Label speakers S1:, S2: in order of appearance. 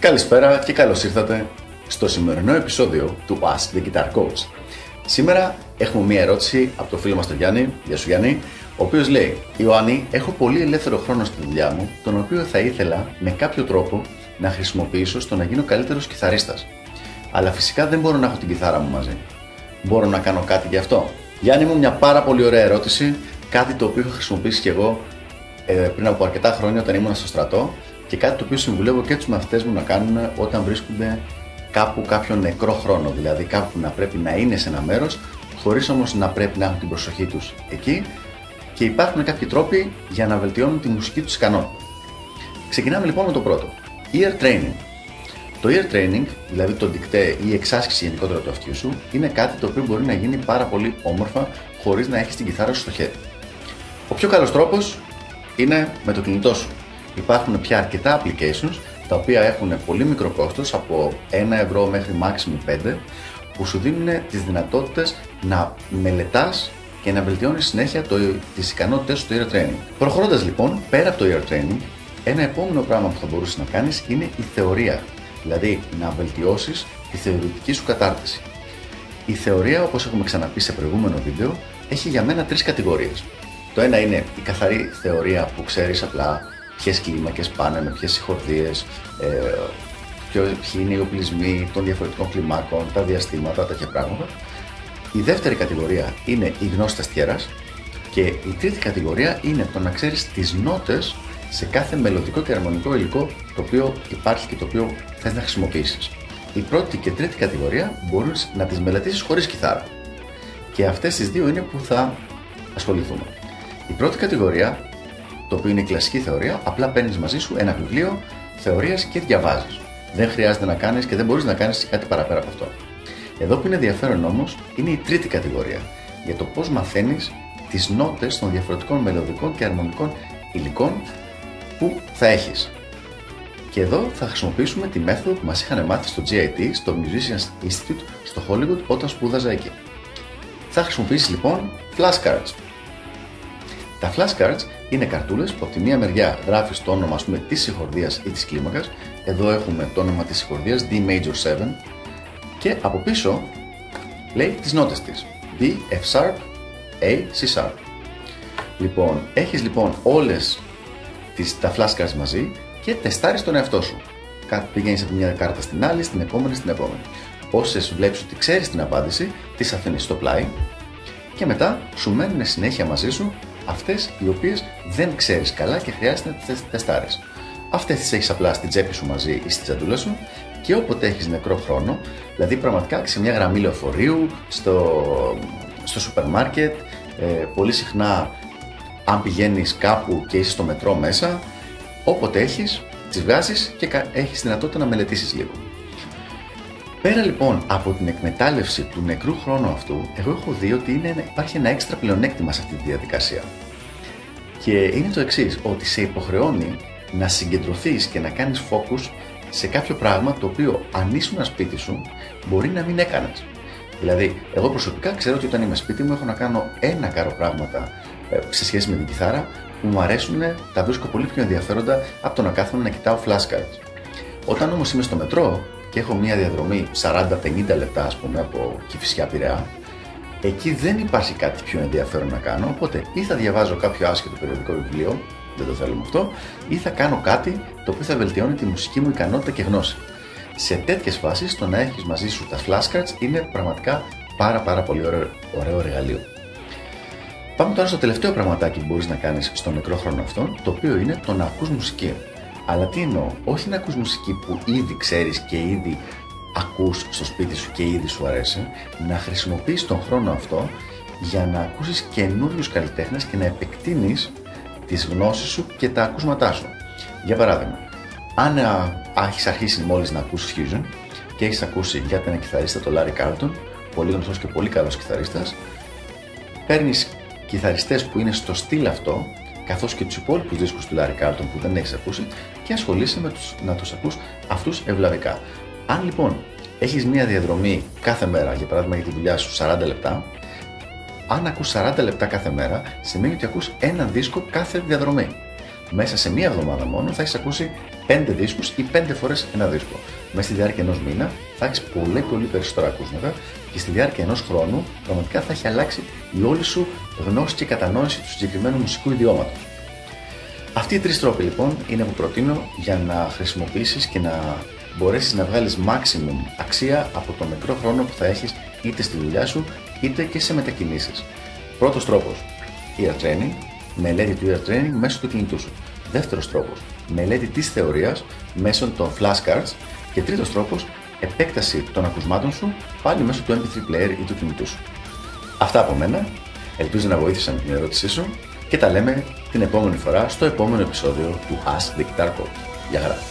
S1: Καλησπέρα και καλώς ήρθατε στο σημερινό επεισόδιο του Ask the Guitar Coach. Σήμερα έχουμε μία ερώτηση από το φίλο μας τον Γιάννη, γεια σου Γιάννη, ο οποίος λέει «Ιωάννη, έχω πολύ ελεύθερο χρόνο στη δουλειά μου, τον οποίο θα ήθελα με κάποιο τρόπο να χρησιμοποιήσω στο να γίνω καλύτερος κιθαρίστας. Αλλά φυσικά δεν μπορώ να έχω την κιθάρα μου μαζί. Μπορώ να κάνω κάτι γι' αυτό». Γιάννη μου, μια πάρα πολύ ωραία ερώτηση, κάτι το οποίο έχω χρησιμοποιήσει κι εγώ ε, πριν από αρκετά χρόνια όταν ήμουν στο στρατό και κάτι το οποίο συμβουλεύω και τους μαθητές μου να κάνουν όταν βρίσκονται κάπου κάποιο νεκρό χρόνο. Δηλαδή κάπου να πρέπει να είναι σε ένα μέρος, χωρίς όμως να πρέπει να έχουν την προσοχή τους εκεί και υπάρχουν κάποιοι τρόποι για να βελτιώνουν τη μουσική τους ικανότητα. Ξεκινάμε λοιπόν με το πρώτο. Ear training. Το ear training, δηλαδή το δικτέ ή η εξάσκηση γενικότερα του αυτιού σου, είναι κάτι το οποίο μπορεί να γίνει πάρα πολύ όμορφα χωρίς να έχεις την κιθάρα σου στο χέρι. Ο πιο καλός τρόπος είναι με το κινητό σου. Υπάρχουν πια αρκετά applications τα οποία έχουν πολύ μικρό κόστος από 1 ευρώ μέχρι maximum 5 που σου δίνουν τις δυνατότητες να μελετάς και να βελτιώνεις συνέχεια το, τις ικανότητες σου στο ear training. Προχωρώντας λοιπόν πέρα από το ear training, ένα επόμενο πράγμα που θα μπορούσες να κάνεις είναι η θεωρία, δηλαδή να βελτιώσεις τη θεωρητική σου κατάρτιση. Η θεωρία, όπως έχουμε ξαναπεί σε προηγούμενο βίντεο, έχει για μένα τρεις κατηγορίες. Το ένα είναι η καθαρή θεωρία που ξέρεις απλά ποιες κλίμακες πάνε, με ποιες συγχορδίες, ε, ποιοι είναι οι οπλισμοί των διαφορετικών κλιμάκων, τα διαστήματα, τέτοια πράγματα. Η δεύτερη κατηγορία είναι η γνώση τεστιέρα και η τρίτη κατηγορία είναι το να ξέρεις τις νότες σε κάθε μελλοντικό και αρμονικό υλικό το οποίο υπάρχει και το οποίο θες να χρησιμοποιήσεις. Η πρώτη και τρίτη κατηγορία μπορείς να τις μελετήσεις χωρίς κιθάρα. Και αυτές τις δύο είναι που θα ασχοληθούμε. Η πρώτη κατηγορία το οποίο είναι η κλασική θεωρία, απλά παίρνεις μαζί σου ένα βιβλίο θεωρίας και διαβάζεις. Δεν χρειάζεται να κάνεις και δεν μπορείς να κάνεις κάτι παραπέρα από αυτό. Εδώ που είναι ενδιαφέρον όμως είναι η τρίτη κατηγορία για το πώς μαθαίνεις τις νότες των διαφορετικών μελωδικών και αρμονικών υλικών που θα έχεις. Και εδώ θα χρησιμοποιήσουμε τη μέθοδο που μας είχαν μάθει στο GIT, στο Musicians Institute, στο Hollywood όταν σπούδαζα εκεί. Θα χρησιμοποιήσεις λοιπόν flashcards. Τα flashcards είναι καρτούλες που από τη μία μεριά γράφεις το όνομα της συγχορδίας ή της κλίμακας. Εδώ έχουμε το όνομα της συγχορδίας D major 7 και από πίσω λέει τις νότες της D, F sharp, A, C sharp. Λοιπόν, έχεις λοιπόν όλες τα flashcards μαζί και τεστάρεις τον εαυτό σου. Πηγαίνεις από μια κάρτα στην άλλη, στην επόμενη, στην επόμενη. Όσες βλέπεις ότι ξέρεις την απάντηση, τις αφήνεις στο πλάι και μετά σου μένουν συνέχεια μαζί σου αυτές οι οποίες δεν ξέρεις καλά και χρειάζεται να τι τεστάρεις. Αυτές τις έχεις απλά στην τσέπη σου μαζί ή στην τσαντούλα σου και όποτε έχεις νεκρό χρόνο, δηλαδή πραγματικά σε μια γραμμή λεωφορείου, στο, στο σούπερ μάρκετ, ε, πολύ συχνά αν πηγαίνεις κάπου και είσαι στο μετρό μέσα, όποτε έχεις, τις βγάζεις και έχεις δυνατότητα να μελετήσεις λίγο. Πέρα λοιπόν από την εκμετάλλευση του νεκρού χρόνου αυτού, εγώ έχω δει ότι είναι, υπάρχει ένα έξτρα πλεονέκτημα σε αυτή τη διαδικασία. Και είναι το εξής, ότι σε υποχρεώνει να συγκεντρωθείς και να κάνεις focus σε κάποιο πράγμα το οποίο αν ήσουν σπίτι σου μπορεί να μην έκανες. Δηλαδή, εγώ προσωπικά ξέρω ότι όταν είμαι σπίτι μου έχω να κάνω ένα κάρο πράγματα ε, σε σχέση με την κιθάρα που μου αρέσουν, τα βρίσκω πολύ πιο ενδιαφέροντα από το να κάθομαι να κοιτάω flashcards. Όταν όμως είμαι στο μετρό και έχω μια διαδρομή 40-50 λεπτά, ας πούμε, από Κηφισιά Πειραιά, εκεί δεν υπάρχει κάτι πιο ενδιαφέρον να κάνω. Οπότε ή θα διαβάζω κάποιο άσχετο περιοδικό βιβλίο, δεν το θέλουμε αυτό, ή θα κάνω κάτι το οποίο θα βελτιώνει τη μουσική μου ικανότητα και γνώση. Σε τέτοιες φάσεις, το να έχεις μαζί σου τα flashcards είναι πραγματικά πάρα, πάρα πολύ ωραίο, ωραίο εργαλείο. Πάμε τώρα στο τελευταίο πραγματάκι που μπορείς να κάνεις στο μικρό χρόνο αυτόν, το οποίο είναι το να ακούς μουσική. Αλλά τι εννοώ, όχι να ακούς μουσική που ήδη ξέρεις και ήδη ακούς στο σπίτι σου και ήδη σου αρέσει, να χρησιμοποιείς τον χρόνο αυτό για να ακούσεις καινούριους καλλιτέχνες και να επεκτείνεις τις γνώσεις σου και τα ακούσματά σου. Για παράδειγμα, αν έχεις αρχίσει μόλις να ακούσεις Fusion και έχεις ακούσει για ένα κιθαρίστα, τον Larry Carlton, πολύ γνωστός και πολύ καλός κιθαρίστας, παίρνεις κιθαριστές που είναι στο στυλ αυτό καθώς και τους υπόλοιπους δίσκους του Larry Carlton που δεν έχεις ακούσει και ασχολείσαι με τους, να τους ακούς αυτούς ευλαβικά. Αν λοιπόν έχεις μία διαδρομή κάθε μέρα, για παράδειγμα για τη δουλειά σου 40 λεπτά, αν ακούς 40 λεπτά κάθε μέρα, σημαίνει ότι ακούς ένα δίσκο κάθε διαδρομή. Μέσα σε μία εβδομάδα μόνο θα έχεις ακούσει 5 δίσκους ή 5 φορές ένα δίσκο. Μέσα στη διάρκεια ενός μήνα θα έχεις πολύ πολύ περισσότερα ακούσματα και στη διάρκεια ενός χρόνου πραγματικά θα έχει αλλάξει η όλη σου γνώση και κατανόηση του συγκεκριμένου μουσικού ιδιώματος. Αυτοί οι τρεις τρόποι λοιπόν είναι που προτείνω για να χρησιμοποιήσεις και να μπορέσεις να βγάλεις maximum αξία από το μικρό χρόνο που θα έχεις είτε στη δουλειά σου είτε και σε μετακινήσεις. Πρώτος τρόπος, ear training, μελέτη του ear training μέσω του κινητού σου. Δεύτερος τρόπος, μελέτη της θεωρίας μέσω των flashcards. Και τρίτος τρόπος, επέκταση των ακουσμάτων σου πάλι μέσω του MP3 player ή του κινητού σου. Αυτά από μένα. Ελπίζω να βοήθησαν την ερώτησή σου και τα λέμε την επόμενη φορά στο επόμενο επεισόδιο του Ask the Guitar Code. Γεια χαρά!